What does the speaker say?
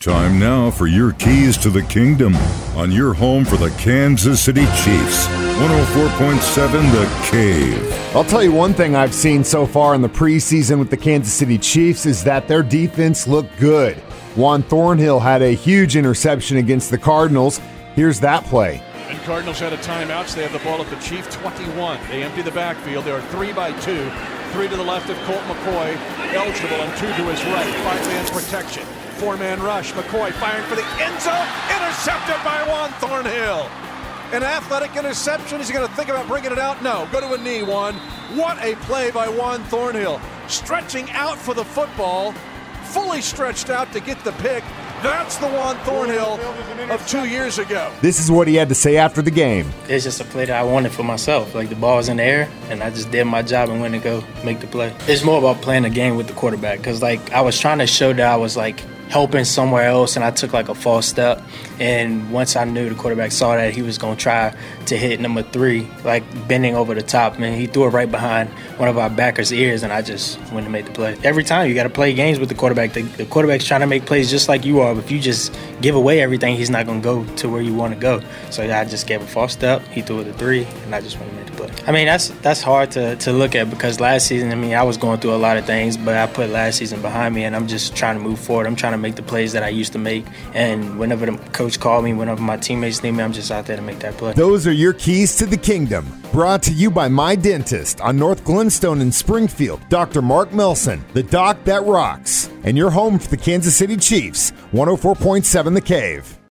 Time now for your keys to the kingdom on your home for the Kansas City Chiefs. 104.7 The Cave. I'll tell you one thing I've seen so far in the preseason with the Kansas City Chiefs is that their defense looked good. Juan Thornhill had a huge interception against the Cardinals. Here's that play. And Cardinals had a timeout, so they have the ball at the Chief 21. They empty the backfield. They are three by two. Three to the left of Colt McCoy, eligible, and two to his right. Five man protection. Four man rush. McCoy firing for the end zone. Intercepted by Juan Thornhill. An athletic interception. Is he going to think about bringing it out? No. Go to a knee, Juan. What a play by Juan Thornhill. Stretching out for the football, fully stretched out to get the pick. That's the Juan Thornhill of two years ago. This is what he had to say after the game. It's just a play that I wanted for myself. Like the ball was in the air, and I just did my job and went to go make the play. It's more about playing the game with the quarterback because like I was trying to show that I was like helping somewhere else and I took like a false step. And once I knew the quarterback saw that he was going to try to hit number three, like bending over the top, man, he threw it right behind one of our backers' ears and I just went and made the play. Every time you got to play games with the quarterback. The, the, quarterback's trying to make plays just like you are. But if you just give away everything, he's not going to go to where you want to go. So I just gave a false step. He threw it a three and I just went and made the play. I mean, that's that's hard to, to look at because last season, I mean, I was going through a lot of things, but I put last season behind me and I'm just trying to move forward. I'm trying to make the plays that I used to make. And whenever the coach called me, whenever my teammates need me, I'm just out there to make that play. Those are your keys to the kingdom. Brought to you by My Dentist on North Glenstone in Springfield. Dr. Mark Melson, the doc that rocks. And your home for the Kansas City Chiefs, 104.7 The Cave.